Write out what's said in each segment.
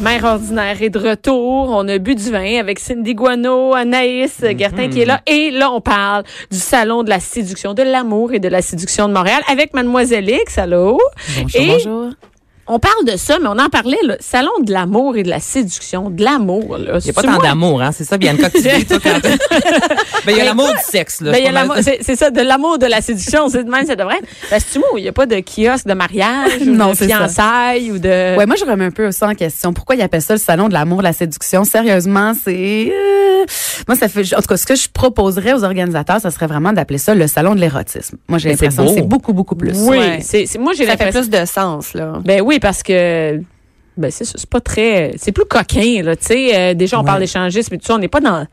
Mère ordinaire est de retour. On a bu du vin avec Cindy Guano, Anaïs Gertin qui est là. Et là, on parle du salon de la séduction, de l'amour et de la séduction de Montréal avec Mademoiselle X. Allô? Bonjour, Et bonjour. On parle de ça, mais on en parlait, le salon de l'amour et de la séduction. De l'amour, là. Il n'y a pas C'est tant d'amour, hein? C'est ça, Bianca, que tu dis, toi, quand Ben, il y a l'amour du sexe, là. Ben, il y a C'est mal ça, de l'amour, de la séduction. C'est de même, ça devrait être. Ben, moi, il n'y a pas de kiosque de mariage ou Non, de ça. fiançailles ou de. Ouais, moi, je remets un peu ça en question. Pourquoi ils appellent ça le salon de l'amour, de la séduction? Sérieusement, c'est... euh, Moi, ça fait... En tout cas, ce que je proposerais aux organisateurs, ça serait vraiment d'appeler ça le salon de l'érotisme. Moi, j'ai l'impression que c'est beaucoup, beaucoup plus. oui, Ouais. c'est moi j'ai Ça fait l'impression. plus de sens, là. Ben oui, parce que ben c'est c'est pas très, c'est plus coquin là. Tu sais, euh, déjà on Ouais. parle d'échangisme, mais tout ça, on n'est pas dans.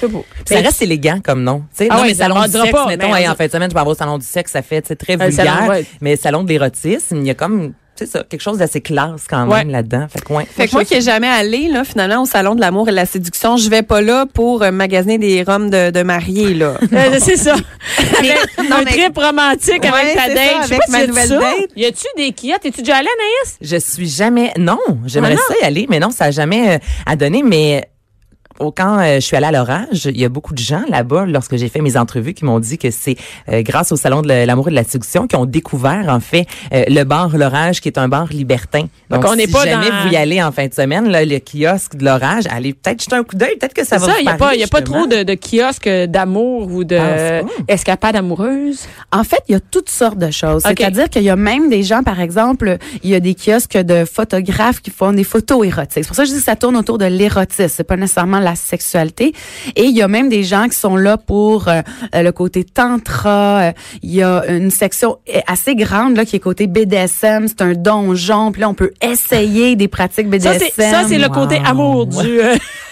C'est beau. Ça reste élégant comme nom. Tu sais, Ah non, ouais, mais salon du sexe, pas, mettons, mais hey, en fin de semaine, je vais avoir au salon du sexe, ça fait tu sais, très Un salon, vulgaire. ouais. Mais salon de l'érotisme, il y a comme, tu sais ça, quelque chose d'assez classe quand Ouais. même là-dedans. Fait que, ouais. Fait que moi qui n'ai jamais allé, là, finalement, au salon de l'amour et de la séduction, je vais pas là pour euh, magasiner des roms de, de mariés, là. Euh, c'est ça. Avec non, un mais- trip romantique avec ta c'est date. ça, avec pas ma nouvelle ça. date. Y a-tu des kiosques? Es-tu déjà allée, Anaïs? Je suis jamais, non, j'aimerais Ah ça y aller, mais non, ça a jamais euh, à donner, mais quand euh, je suis allée à l'orage, il y a beaucoup de gens là-bas, lorsque j'ai fait mes entrevues, qui m'ont dit que c'est euh, grâce au Salon de l'amour et de la séduction qu'ils ont découvert, en fait, euh, le bar L'Orage, qui est un bar libertin. Donc, Donc, on n'est si pas jamais dans- vous y allez en fin de semaine, là, le kiosque de l'Orage, allez peut-être jeter un coup d'œil, peut-être que ça va ça, vous il n'y a, pas- y a pas justement. trop de, de kiosques d'amour ou de Ah, escapades amoureuses? En fait, il y a toutes sortes de choses. C'est-à-dire qu'il y a même des gens, par exemple, il y a des kiosques de photographes qui font des photos érotiques. C'est pour ça que je dis que ça tourne autour de l'érotisme. C'est pas nécessairement la sexualité. Et il y a même des gens qui sont là pour euh, euh, le côté tantra. Euh, Il y a une section assez grande là qui est côté BDSM. C'est un donjon. Puis là, on peut essayer des pratiques BDSM. ça, c'est le Wow. côté amour du. euh,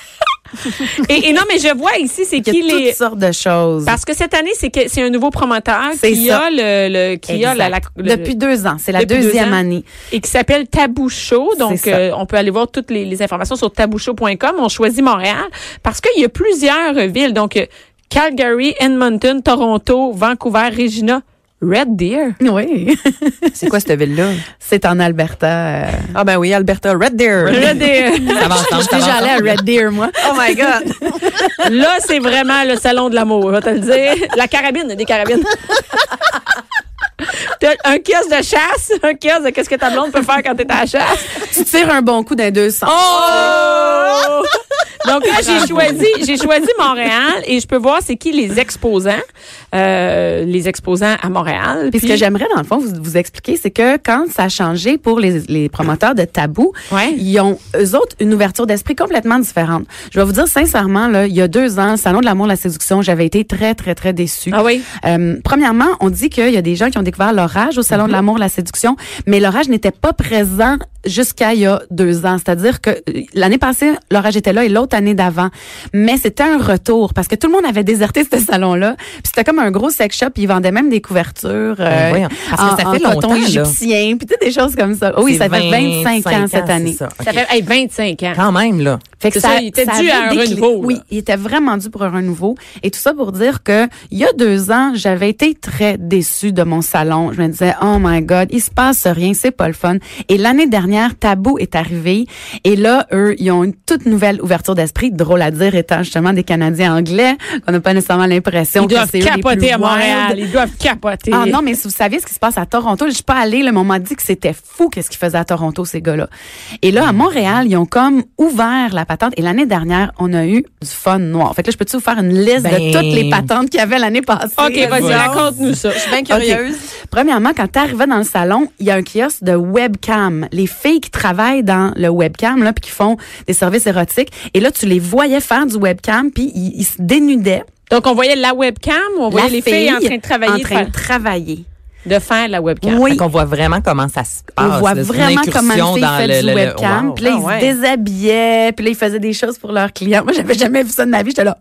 et, et non, mais je vois ici, c'est Il y a qui toutes les. sortes de choses. Parce que cette année, c'est que c'est un nouveau promoteur C'est qui ça. a le, le qui a la, la- Exact. le- Depuis deux ans. C'est la deux deuxième année. et qui s'appelle Tabou Show. Donc, euh, on peut aller voir toutes les, les informations sur tabouchou.com. On choisit Montréal parce qu'il y a plusieurs villes. Donc, euh, Calgary, Edmonton, Toronto, Vancouver, Regina, Red Deer. Oui. C'est quoi cette ville-là? c'est en Alberta. euh, Ah ben oui, Alberta, Red Deer. Red Deer. Ça va ensemble, Je déjà allée à. Red Deer, moi. Oh my God! Là, c'est vraiment le salon de l'amour, je vais te le dire. La carabine, des carabines. T'as un kiosque de chasse, un kiosque de qu'est-ce que ta blonde peut faire quand t'es à la chasse. Tu tires un bon coup d'un 200. Oh! Donc là, j'ai choisi, j'ai choisi Montréal et je peux voir c'est qui les exposants, euh, les exposants à Montréal. Puis ce que j'aimerais, dans le fond, vous, vous expliquer, c'est que quand ça a changé pour les, les promoteurs de tabou, Ouais. ils ont, eux autres, une ouverture d'esprit complètement différente. Je vais vous dire sincèrement, là, il y a deux ans, le Salon de l'amour, la séduction, j'avais été très, très, très déçue. Ah oui? Euh, premièrement, on dit qu'il y a des gens qui ont découvert l'orage au Salon de l'amour, la séduction, mais l'orage n'était pas présent jusqu'à il y a deux ans. C'est-à-dire que euh, l'année passée, l'orage était là et l'autre année d'avant. Mais c'était un retour parce que tout le monde avait déserté ce salon-là. Puis c'était comme un gros sex shop. Ils vendaient même des couvertures euh, Ben voyons. Parce que en, ça en fait coton longtemps, là. égyptien, puis tu sais, des choses comme ça. Oui, ça fait 25 ans cette année. ça. Ça OK. fait hey, 25 ans. Quand même, là. Fait que C'est ça, il était dû à un renouveau, là. Oui, il était vraiment dû pour un renouveau. Et tout ça pour dire que il y a deux ans, j'avais été très déçue de mon salon. Je me disais, oh my God, il se passe rien, c'est pas le fun. Et l'année dernière, Tabou est arrivé. Et là, eux, ils ont une toute nouvelle ouverture d'esprit. Drôle à dire, étant justement des Canadiens anglais, qu'on n'a pas nécessairement l'impression Ils que doivent c'est eux les plus capoter à Montréal. wild. Ils doivent capoter. Ah non, mais si vous saviez ce qui se passe à Toronto, je suis pas allée, on m'a dit que c'était fou qu'est-ce qu'ils faisaient à Toronto, ces gars-là. Et là, à Montréal, ils ont comme ouvert la patente. Et l'année dernière, on a eu du fun noir. Fait que là, je peux-tu vous faire une liste Ben. de toutes les patentes qu'il y avait l'année passée? OK, vas-y, Vas-y. raconte-nous ça. Je suis bien curieuse. Premièrement, quand tu arrivais dans le salon, il y a un kiosque de webcam. Les filles qui travaillent dans le webcam, là, puis qui font des services érotiques. Et là, tu les voyais faire du webcam, puis ils, ils se dénudaient. Donc, on voyait la webcam ou on voyait La les filles en train de travailler, En de train faire, de travailler. de faire la webcam. Oui. Qu'on voit vraiment comment ça se passe. On voit vraiment comment dans fait le- du le- le- webcam. wow. Puis là, Ah ils ouais. se déshabillaient. Puis là, ils faisaient des choses pour leurs clients. Moi, j'avais jamais vu ça de ma vie. J'étais là.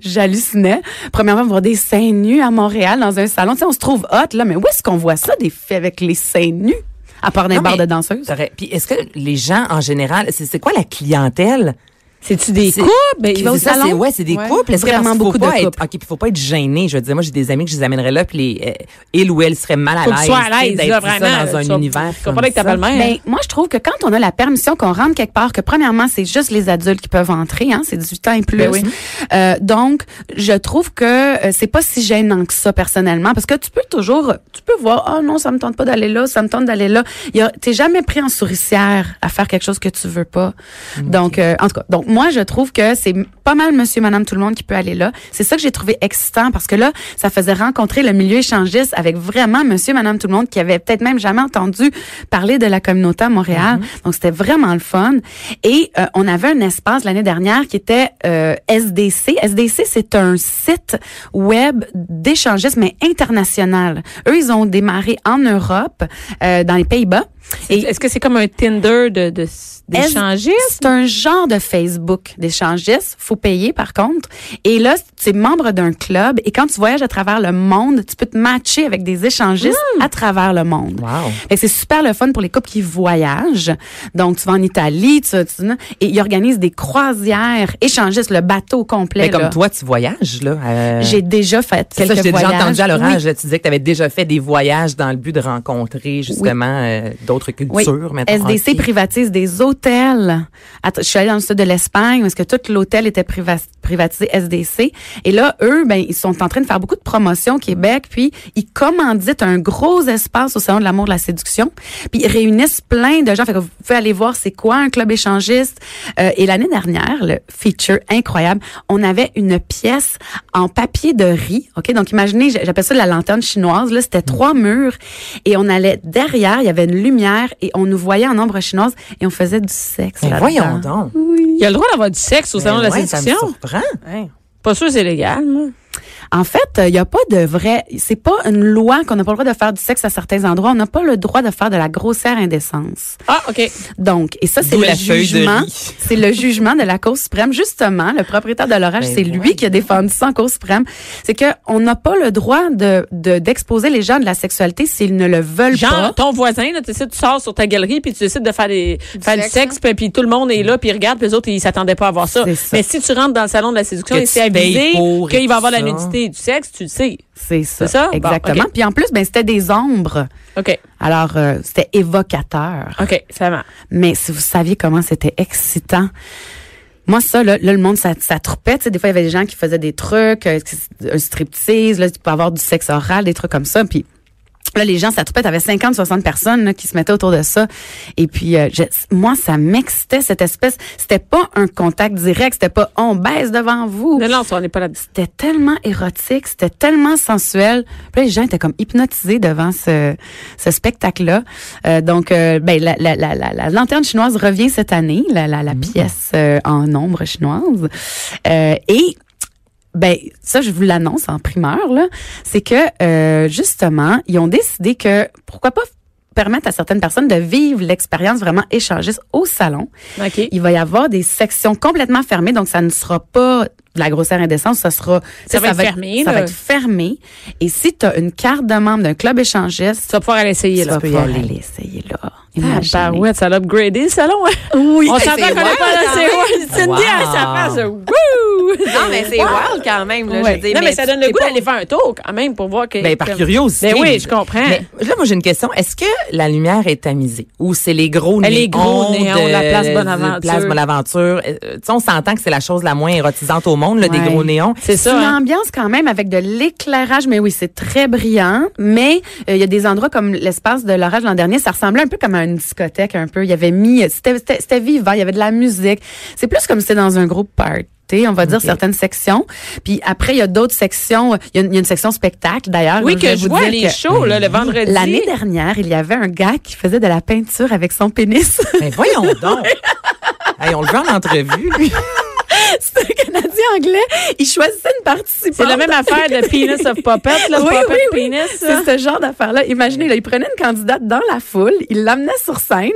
J'hallucinais. Premièrement, voir des seins nus à Montréal dans un salon. Tu sais, on se trouve hot, là, mais où est-ce qu'on voit ça, des filles avec les seins nus? À part Non, bars de danseuses. Puis est-ce que les gens en général, c'est quoi la clientèle? C'est-tu des couples? Ben, Qui va au C'est ça, salon? c'est- Ouais, c'est des Ouais. couples. Est-ce Vraiment beaucoup pas de être, couples. OK, puis faut pas être gêné. Je veux dire, moi, j'ai des amis que je les amènerais là, puis les, euh, il ou elle serait mal à l'aise. sois à l'aise, d'être ça vraiment. dans un univers. Comme pas avec ta belle-mère. Ben, moi, je trouve que quand on a la permission qu'on rentre quelque part, que premièrement, c'est juste les adultes qui peuvent entrer, hein, c'est 18 ans et plus. Ben oui. Euh, donc, je trouve que euh, c'est pas si gênant que ça, personnellement, parce que tu peux toujours, tu peux voir, oh non, ça me tente pas d'aller là, ça me tente d'aller là. Il T'es jamais pris en souricière à faire quelque chose que tu veux pas. Donc, euh, en tout cas, donc moi, je trouve que c'est pas mal monsieur, madame, tout le monde qui peut aller là. C'est ça que j'ai trouvé excitant, parce que là, ça faisait rencontrer le milieu échangiste avec vraiment monsieur, madame, tout le monde qui avait peut-être même jamais entendu parler de la communauté à Montréal. Donc, c'était vraiment le fun. Et euh, on avait un espace l'année dernière qui était euh, SDC. SDC, c'est un site web d'échangisme, mais international. Eux, ils ont démarré en Europe, euh, dans les Pays-Bas. Est-ce que c'est comme un Tinder de, de, d'échangistes? c'est un genre de Facebook d'échangistes. Faut payer, par contre. Et là, tu es membre d'un club. Et quand tu voyages à travers le monde, tu peux te matcher avec des échangistes Hmm. à travers le monde. Wow. C'est super le fun pour les couples qui voyagent. Donc, tu vas en Italie, tu, tu- et ils organisent des croisières échangistes, le bateau complet. Mais comme là. toi, tu voyages, là. euh, J'ai déjà fait c'est quelques ça, je t'ai déjà entendu à Oui. l'orage. Tu disais que tu avais déjà fait des voyages dans le but de rencontrer, justement, euh, d'autres Oui. cultures. mettons. SDC privatise des hôtels. Je suis allée dans le sud de l'Espagne est-ce que tout l'hôtel était priva- privatisé SDC. Et là, eux, ben, ils sont en train de faire beaucoup de promotions au Québec. Puis, ils commanditent un gros espace au Salon de l'amour de la séduction. Puis, ils réunissent plein de gens. Fait que vous pouvez aller voir c'est quoi un club échangiste. Euh, et l'année dernière, le feature incroyable, on avait une pièce en papier de riz. OK? Donc, imaginez, j'appelle ça la lanterne chinoise. Là, c'était trois murs. Et on allait derrière, il y avait une lumière et on nous voyait en ombre chinoise et on faisait du sexe. Mais voyons donc. Il y a le droit d'avoir du sexe au salon de la ça me séduction. surprend. Pas sûr que c'est légal, moi. En fait, il n'y a pas de vrai. C'est pas une loi qu'on n'a pas le droit de faire du sexe à certains endroits. On n'a pas le droit de faire de la grossière indécence. Ah, OK. Donc, et ça, c'est le jugement. C'est le jugement de la Cour suprême. Justement, le propriétaire de l'orage, Ben c'est lui qui a défendu ça en Cour suprême. C'est que on n'a pas le droit de de- d'exposer les gens de la sexualité s'ils ne le veulent Genre, pas. ton voisin, là, tu sais, tu sors sur ta galerie puis tu décides de faire, des, faire du sexe, sexe, puis, puis tout le monde est là, puis ils regardent, puis les autres, ils s'attendaient pas à voir ça. Mais si tu rentres dans le salon de la séduction Que et c'est avisé qu'il va y avoir la nudité du sexe, tu le sais. C'est ça. C'est ça? Bon, Exactement. Puis en plus, ben c'était des ombres. OK. Alors, euh, c'était évocateur. OK, ça va. Mais si vous saviez comment c'était excitant. Moi, ça, là, là, le monde, ça, ça troupait. Tu sais, des fois, il y avait des gens qui faisaient des trucs, euh, un striptease, là, tu peux avoir du sexe oral, des trucs comme ça. Puis là, les gens, ça troupait. T'avais 50, 60 personnes là, qui se mettaient autour de ça. Et puis, euh, je- moi, ça m'excitait, cette espèce. C'était pas un contact direct. C'était pas on baisse devant vous. Non, non, on n'est pas là C'était tellement érotique, c'était tellement sensuel. Puis là, les gens étaient comme hypnotisés devant ce, ce spectacle-là. Euh, donc, euh, ben, la, la, la, la, la lanterne chinoise revient cette année, la, la, la pièce euh, en ombre chinoise. Euh, et ben ça je vous l'annonce en primeur là, c'est que euh, justement ils ont décidé que pourquoi pas permettre à certaines personnes de vivre l'expérience vraiment échangiste au salon. OK. Il va y avoir des sections complètement fermées, donc ça ne sera pas de la grossière indécence, ça sera Ça va être fermé, Ça va être fermé. Et si tu as une carte de membre d'un club échangiste, Tu vas pouvoir aller essayer, tu là. vas pouvoir aller l'essayer là. Ah, ouais, ça l'a upgradé, le salon. hein? Oui, On s'entend qu'on pas là, c'est. Cindy, à sa face, wouh! Non, mais c'est wild quand même. Là, Ouais. je veux dire, Non, mais ça donne le goût pas- d'aller faire un tour quand même pour voir que. Ben, par curiosité. Ben oui, je comprends. Mais là, moi, j'ai une question. Est-ce que la lumière est tamisée? Ou c'est les gros Elle est gros néons néons, de- la place de Bonaventure. Place Bonaventure. Euh, tu sais, on s'entend que c'est la chose la moins érotisante au monde, là, des gros néons. C'est C'est ça. une hein. ambiance quand même avec de l'éclairage, mais oui, c'est très brillant. Mais euh, il y a des endroits comme l'espace de l'orage l'an dernier, ça ressemblait un peu comme à une discothèque, un peu. Il y avait mis, c'était c'était- c'était vivant, il y avait de la musique. C'est plus comme si c'était dans un groupe party. On va dire certaines sections. Puis après, il y a d'autres sections. Il y a une, il y a une section spectacle d'ailleurs. Oui, que je vois les que shows, là, le vendredi. L'année dernière, il y avait un gars qui faisait de la peinture avec son pénis. Ben, voyons donc. hey, on le veut en entrevue, lui. C'était un Canadien anglais. Il choisissait une participante. C'est la même affaire de Penis of Puppet, là, Oui, Puppet oui, oui. Penis. C'est ce genre d'affaire-là. Imaginez, là, il prenait une candidate dans la foule, il l'amenait sur scène,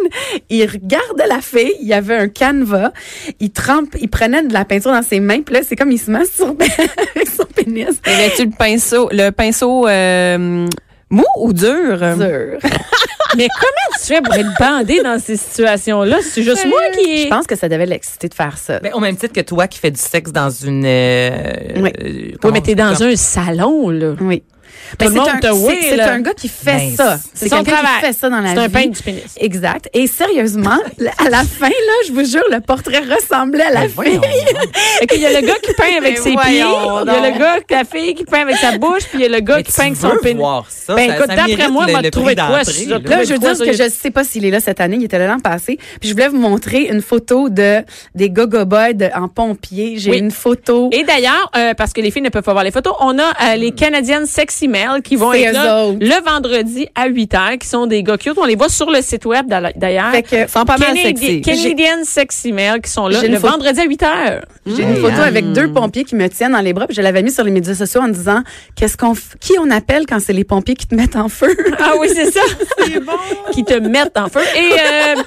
il regardait la fille, il y avait un canevas, il trempe, il prenait de la peinture dans ses mains, puis là, c'est comme il se masturbait avec son pénis. Y avait-tu le pinceau, le pinceau euh, Mou ou dur? Dur. Mais comment tu fais pour être bandé dans ces situations-là? C'est juste moi qui... Je pense que ça devait l'exciter de faire ça. Ben, au même titre que toi qui fais du sexe dans une. euh, Oui. euh, Oui, mais t'es dans un salon, là. Oui. Tout Ben, le monde c'est te un, oui, gars qui fait Ben, ça. c'est son travail. qui fait ça dans la C'est un peigne du pénis. Exact. Et sérieusement, à la fin, là, je vous jure, le portrait ressemblait à la Ben, fille. qu'il y a le gars qui peint avec Mais ses pieds, il y a le gars, la fille qui peint avec sa bouche, puis il y a le gars Mais qui peint avec son pénis. voir ça, Ben, ça- écoute, d'après moi, m'a le trouvé de quoi là. Je veux dire que il- je sais pas s'il est là cette année. Il était là l'an passé. Puis je voulais vous montrer une photo de des gogo boys en pompier. J'ai une photo. Et d'ailleurs, euh, parce que les filles ne peuvent pas voir les photos, on a euh, les Canadiennes Sexy Mail qui vont C'est être là autres. le vendredi à 8 h, qui sont des gars cute. On les voit sur le site web d'ailleurs. Fait que Ils sont pas mal Canadi- sexy. Canadian Sexy Mail qui sont là J'ai une le photo- vendredi à 8 h. j'ai une photo avec deux pompiers qui me tiennent dans les bras. Puis je l'avais mis sur les médias sociaux en disant qu'est-ce qu'on f- qui on appelle quand c'est les pompiers qui te mettent en feu? Ah oui, c'est ça. qui te mettent en feu. Et euh,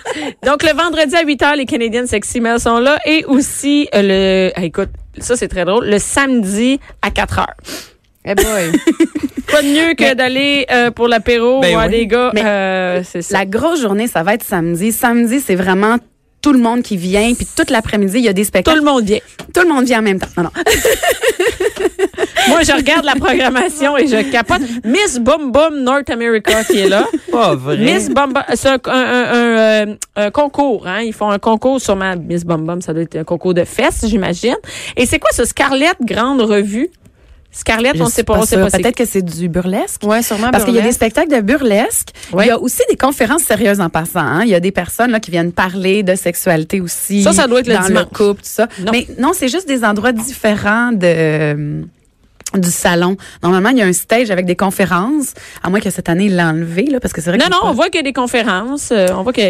donc, le vendredi à 8 h, les Canadian Sexy Mail sont là. Et aussi, euh, le... ah, écoute, ça, c'est très drôle. Le samedi à 4 h. Eh boy. Pas de mieux que d'aller euh, pour l'apéro Ben voir oui. des gars. Euh, c'est ça. La grosse journée, ça va être samedi. Samedi, c'est vraiment tout le monde qui vient. Puis toute l'après-midi, il y a des Tout spectacles. le monde vient. Tout le monde vient en même temps. Non, non. Moi, je regarde la programmation et je capote. Miss Bum Bum North America qui est là. Pas vrai. Miss Bum Bum, c'est un, un- un- un, euh, un concours, hein. Ils font un concours sûrement. Miss Bum Bum, ça doit être un concours de fesses, j'imagine. Et c'est quoi ce Scarlett Grande Revue? Scarlett, Je on suis sait pas, on sait sûre. pas. Peut-être que c'est du burlesque. Ouais, sûrement. Parce qu'il y a des spectacles de burlesque. Ouais. Il y a aussi des conférences sérieuses en passant. hein. Il y a des personnes là, qui viennent parler de sexualité aussi. Ça, ça doit être le dans dimanche. le couple, tout ça. Non. Mais non, c'est juste des endroits différents de euh, du salon. Normalement, il y a un stage avec des conférences, à moins que cette année, il l'a enlevé, là, parce que c'est vrai Non, que non, j'ai on pas- voit qu'il y a des conférences. euh, on voit que.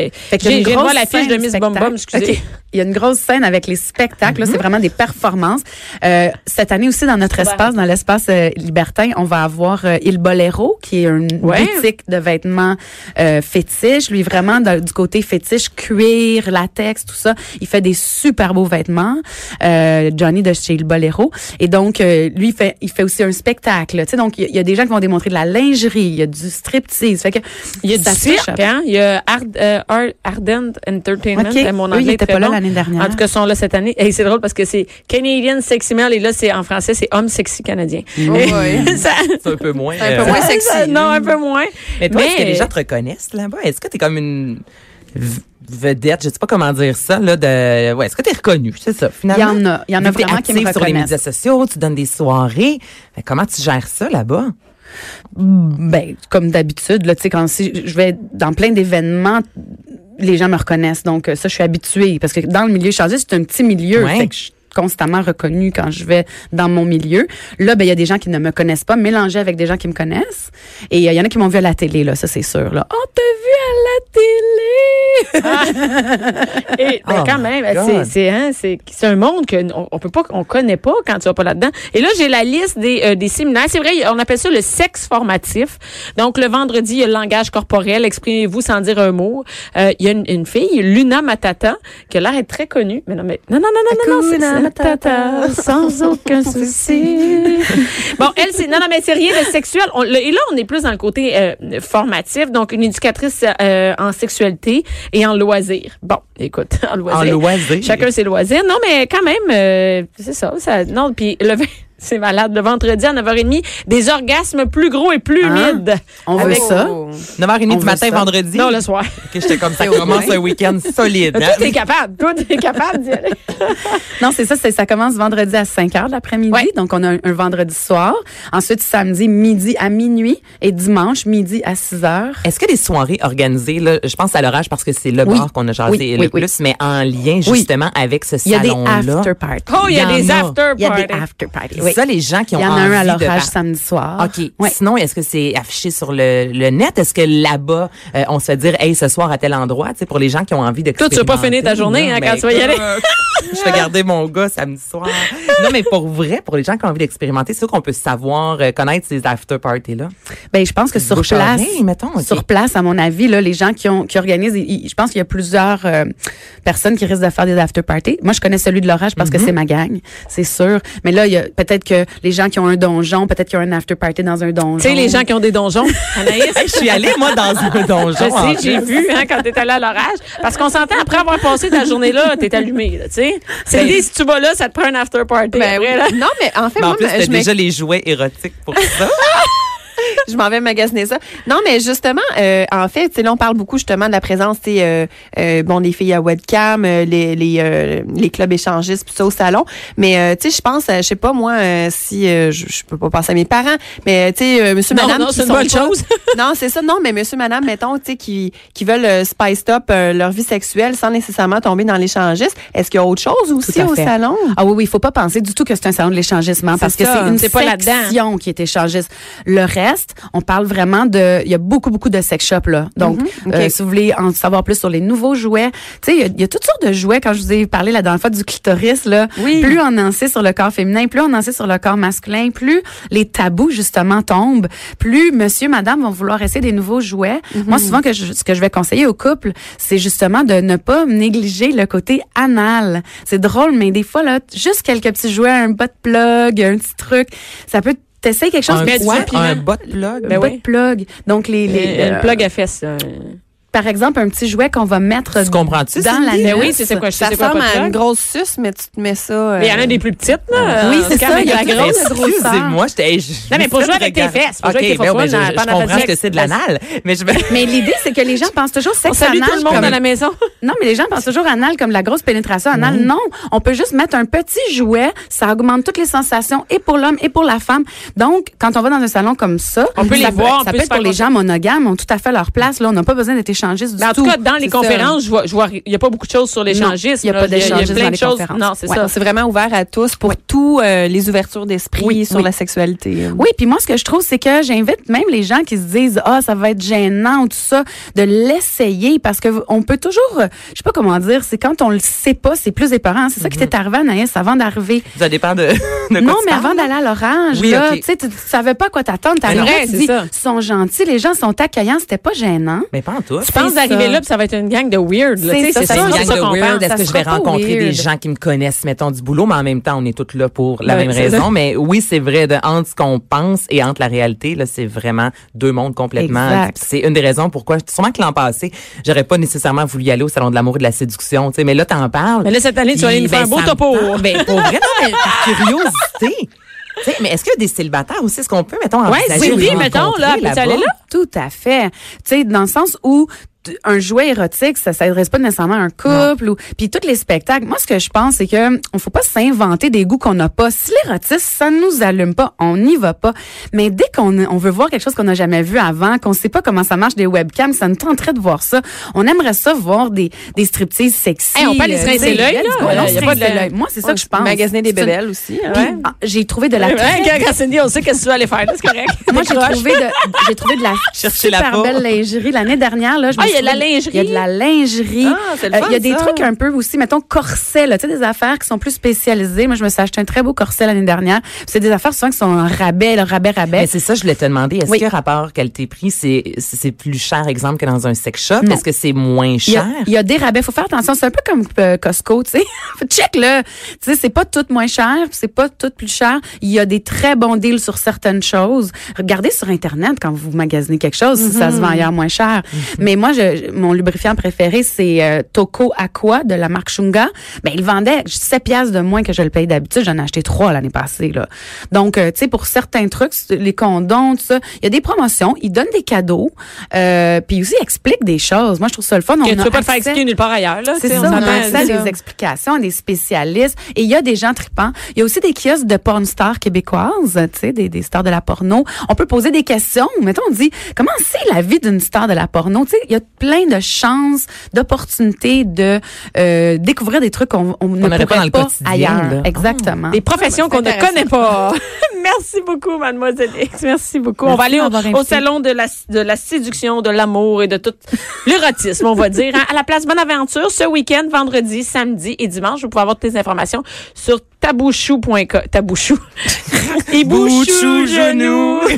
J'ai voir la fiche de Miss spectacle. Bum, excusez. OK. Il y a une grosse scène avec les spectacles. là, Mhm. C'est vraiment des performances. Euh, cette année aussi, dans notre espace, dans l'espace euh, libertin, on va avoir euh, Il Bolero, qui est une Ouais. boutique de vêtements euh, fétiches. Lui, vraiment, de- du côté fétiche, cuir, latex, tout ça. Il fait des super beaux vêtements. Euh, Johnny de chez Il Bolero. Et donc, lui, il fait, il fait aussi un spectacle. Tu sais, donc, il y, a- il y a des gens qui vont démontrer de la lingerie. Il y a du striptease. Fait que Il y a du cirque, hein? Il y a Ard, euh, Ard- Ardent Entertainment. OK. Euh, Mon Eux, anglais ils est étaient pas là l'année dernière. En tout cas, ils sont là cette année. Et c'est drôle parce que c'est Canadian Sexy Male et là, c'est en français, c'est homme sexy canadien. Oh. Ça- C'est un peu moins. C'est un peu euh, moins sexy. ça- non, un peu moins. Mais toi, est-ce que les gens te reconnaissent là-bas? Est-ce que t'es comme une vedette, je sais pas comment dire ça, là, de, ouais, est-ce que t'es reconnue? C'est ça, Il y finalement? en a. Il y en a vraiment qui me sur les médias sociaux, tu donnes des soirées. Fait comment tu gères ça là-bas? Ben, comme d'habitude, là, tu sais, quand si je vais dans plein d'événements, les gens me reconnaissent. Donc, euh, ça, je suis habituée. Parce que dans le milieu chargé, c'est un petit milieu. Ouais. Fait que je constamment reconnue quand je vais dans mon milieu. Là, ben, il y a des gens qui ne me connaissent pas, mélangés avec des gens qui me connaissent. Et euh, il y en a qui m'ont vu à la télé, là, ça, c'est sûr, là. Oh, t'as vu à la télé! Et ben, Oh quand même, c'est c'est hein, c'est c'est un monde que on, on peut pas on connaît pas quand tu vas pas là-dedans. Et là, j'ai la liste des euh, des séminaires. C'est vrai, on appelle ça le sexe formatif. Donc le vendredi, il y a le langage corporel, exprimez-vous sans dire un mot. Euh, il y a une, une fille, Luna Matata, qui a l'air d'être très connue. Mais non mais non non non non non, non, Matata, sans aucun souci. bon, elle c'est non non mais c'est rien de sexuel. On- le- et là, on est plus dans le côté euh, formatif, donc une éducatrice euh, en sexualité et en loisirs. Bon, écoute, en En loisirs. loisir. Chacun ses loisirs. Non, mais quand même, euh, c'est ça, ça. Non, puis le vin- c'est malade. Le vendredi à 9h30, des orgasmes plus gros et plus Hein? humides. On veut Avec- ça. 9h30 On du matin, ça. vendredi. Non, le soir. Ok, j'étais comme ça commence un week-end solide. Toi, hein? t'es capable. Toi, t'es capable d'y aller. Non, c'est ça, c'est- ça commence vendredi à 5 heures de l'après-midi. Ouais. Donc, on a un, un vendredi soir. Ensuite, samedi, midi à minuit. Et dimanche, midi à 6 heures. Est-ce que les soirées organisées, là, je pense à l'orage parce que c'est le Oui. bar qu'on a jasé Oui, le oui, oui. plus, mais en lien justement avec ce Il y a des salon-là. after parties. Oh, il y a des after Il y a des parties. after parties. C'est Oui. ça, les gens qui ont Il y en a un à envie de l'orage par- samedi soir. OK. Ouais. Sinon, est-ce que c'est affiché sur le, le net? Est-ce que là-bas, euh, on se fait dire, hey, ce soir à tel endroit, tu sais, pour les gens qui ont envie de Toi, tu vas pas finir ta journée, hein, quand tu vas y aller? je vais garder mon gars samedi soir. non, mais pour vrai, pour les gens qui ont envie d'expérimenter, c'est sûr qu'on peut savoir, euh, connaître ces after parties-là. Ben, je pense que sur place, mettons, sur place, à mon avis, là, les gens qui ont qui organisent, ils- je pense qu'il y a plusieurs euh, personnes qui risquent de faire des after parties. Moi, je connais celui de l'orage parce que c'est ma gang, c'est sûr. Mais là, il y a peut-être peut-être que les gens qui ont un donjon, peut-être qu'il y a un after party dans un donjon. Tu sais, les gens qui ont des donjons. Anaïs, je suis allée, moi, dans un donjon. je sais, j'ai vu hein, quand t'es allé à l'orage. Parce qu'on s'entend, après avoir passé ta journée là, t'es allumé, tu sais. C'est dit, si tu vas là, ça te prend un after party. Ben après, oui. là. Non, mais en fait, Mais en moi, plus, je déjà les jouets érotiques pour ça. je m'en vais magasiner ça. Non, mais justement, euh, en fait, tu sais, là, on parle beaucoup justement de la présence, euh, euh, bon, des filles à webcam, euh, les les, euh, les clubs échangistes, puis ça au salon. Mais euh, tu sais, je pense, je sais pas moi, euh, si euh, je, peux pas penser à mes parents, mais tu sais, euh, Monsieur, Non, Madame, non, c'est une bonne pas- chose. non, c'est ça. Non, mais Monsieur, Madame, mettons, tu sais, qui qui veulent spice up leur vie sexuelle sans nécessairement tomber dans l'échangiste. Est-ce qu'il y a autre chose aussi au salon? Ah oui, oui, il faut pas penser du tout que c'est un salon de l'échangissement parce que c'est une pas section qui est échangiste. Le reste, on parle vraiment de, il y a beaucoup, beaucoup de sex shops là. Donc, ok. euh, si vous voulez en savoir plus sur les nouveaux jouets, tu sais, il y a- il y, a toutes sortes de jouets. Quand je vous ai parlé la dernière fois du clitoris, là, Oui. plus on en sait sur le corps féminin, plus on en sait sur le corps masculin, plus les tabous justement tombent, plus monsieur, madame vont vouloir essayer des nouveaux jouets. Moi, souvent, que je- ce que je vais conseiller aux couples, c'est justement de ne pas négliger le côté anal. C'est drôle, mais des fois, là, juste quelques petits jouets, un butt plug, un petit truc, ça peut t'essayer quelque chose un, du quoi? un bot plug. Ben butt oui. plug. Donc, les, les, Les, euh, une plug à fesses. là. Par exemple, un petit jouet qu'on va mettre Tu dans la Mais oui, c'est c'est quoi, je sais Ça ressemble à une grosse suce, mais tu te mets ça. euh, Mais il y en a des plus petites, là. Oui, Euh, c'est quand ça, même il y a la grosse. Excusez-moi, j'étais. Non, mais pour jouer avec tes fesses, pour jouer OK, avec tes fun, je, je comprends ce que c'est de l'anal, mais je. Mais l'idée, c'est que les gens pensent toujours On sexe anal tout le monde dans la maison. Non, mais les gens pensent toujours anal comme la grosse pénétration anale. Non, on peut juste mettre un petit jouet, ça augmente toutes les sensations et pour l'homme et pour la femme. Donc, quand on va dans un salon comme ça, On peut ça les voir, ça peut être pour les gens monogames, ont tout à fait leur place. Là, on n'a pas besoin d'être échangistes du Mais en tout. tout cas, dans les ça. conférences, je vois, je vois, il y a pas beaucoup de choses sur l'échangisme. il y a là. pas d'échangisme plein dans de les choses. conférences. Non, c'est Ouais. ça. C'est vraiment ouvert à tous pour tous euh, les ouvertures d'esprit Oui, sur oui. la sexualité. Oui, puis moi, ce que je trouve, c'est que j'invite même les gens qui se disent, ah, ça va être gênant ou tout ça, de l'essayer parce que on peut toujours, euh, je sais pas comment dire, c'est quand on le sait pas, c'est plus épeurant. C'est ça qui t'est arrivé, Anaïs, avant d'arriver. Ça dépend de, de quoi Non, tu mais avant d'aller à l'orange, Oui, là, tu sais, tu savais pas à quoi t'attendre. Tu dis, ils sont gentils, les gens sont accueillants, c'était pas gênant. Mais pas en tout. Tu penses d'arriver là, puis ça va être une gang de weird. C'est ça, C'est ça une gang ça de weird. Est-ce que je vais rencontrer des gens qui me connaissent, mettons, du boulot, mais en même temps, on est toutes là pour la même raison. Mais oui, c'est vrai, de, entre ce qu'on pense et entre la réalité, là, c'est vraiment deux mondes complètement. Exact. C'est une des raisons pourquoi, sûrement que l'an passé, j'aurais pas nécessairement voulu y aller au Salon de l'amour et de la séduction, tu sais, mais là, t'en parles. Mais là, cette année, tu vas aller nous faire un ben, beau ça topo. Ben, pour vrai, non, mais par curiosité. Mais est-ce qu'il y a des célibataires aussi? Est-ce qu'on peut, mettons, Ouais, envisager de mettons, là, aller là? Tout à fait. Tu sais, dans le sens où un jouet érotique, ça s'adresse pas nécessairement à un couple ou puis tous les spectacles. Moi, ce que je pense, c'est que on faut pas s'inventer des goûts qu'on n'a pas. Si l'érotisme, ça nous allume pas, on n'y va pas. Mais dès qu'on on veut voir quelque chose qu'on n'a jamais vu avant, qu'on sait pas comment ça marche des webcams, ça nous tenterait de voir ça. On aimerait ça voir des des striptease sexy. Hey, on peut aller se euh, rincer sais, l'œil, là. se y a pas de- l'œil. Moi, c'est ça que je pense. Magasiner des bébelles aussi. Ouais. ah, j'ai trouvé de la Ouais, très quand, Cindy, on sait qu'est-ce que tu vas aller faire. C'est correct. moi, j'ai trouvé de, j'ai trouvé de la Chercher la super belle lingerie l'année dernière. Là, je me il y a suis de la lingerie? Il y a de la lingerie. Ah, c'est le Euh, fun, Il y a des ça. trucs un peu aussi, mettons, corsets, là, tu sais, des affaires qui sont plus spécialisées. Moi, je me suis acheté un très beau corset l'année dernière. Puis C'est des affaires souvent qui sont en rabais, le rabais, rabais. Mais c'est ça, je voulais te demander. Est-ce Oui. que rapport qualité-prix, c'est c'est plus cher, exemple, que dans un sex shop? Est-ce que c'est moins Il y, cher? a, il y a des rabais. Faut faire attention. C'est un peu comme euh, Costco, tu sais. Check le. Tu sais, c'est pas tout moins cher, c'est pas tout plus cher. Il y a des très bons deals sur certaines choses. Regardez sur Internet quand vous magasinez quelque chose, si ça se vend ailleurs moins cher. Mais moi, je, mon lubrifiant préféré, c'est euh, Toco Aqua de la marque Shunga. Ben, il vendait 7 piastres de moins que je le paye d'habitude. J'en ai acheté trois l'année passée, là. Donc, euh, tu sais, pour certains trucs, les condoms, tout ça, il y a des promotions. Ils donnent des cadeaux. Euh, puis aussi, ils expliquent des choses. Moi, je trouve ça le fun. Que On tu a peux pas te faire expliquer nulle part ailleurs. là, c'est tu ça, on a accès à des explications, à des spécialistes. Et il y a des gens tripants. Il y a aussi des kiosques de porn stars québécoises, tu sais, des, des stars de la porno. On peut poser des questions. Mettons, on dit, comment c'est la vie d'une star de la porno? Tu sais, il y a plein de chances, d'opportunités de euh, découvrir des trucs qu'on on ne n'aurait pas dans le pas quotidien, ailleurs. là. Exactement. Des professions Ah, qu'on ne connaît pas. Merci beaucoup, mademoiselle X. Merci beaucoup. on va aller au, salon de la, de la séduction, de l'amour et de tout l'érotisme, on va dire. hein. À la place Bonaventure, ce week-end, vendredi, samedi et dimanche, vous pouvez avoir toutes les informations sur tabouchou.com. Tabouchou. Et Bouchou, bouchou, genou.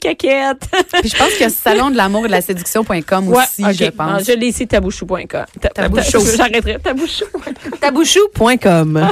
Caquette. Puis je pense qu'il y a salon de l'amour et de la séduction.com Ouais, aussi, je Non, pense. je l'ai ici, tabouchou.com. Ta- ta- Tabouchou. J'arrêterai. Tabouchou. Tabouchou.com.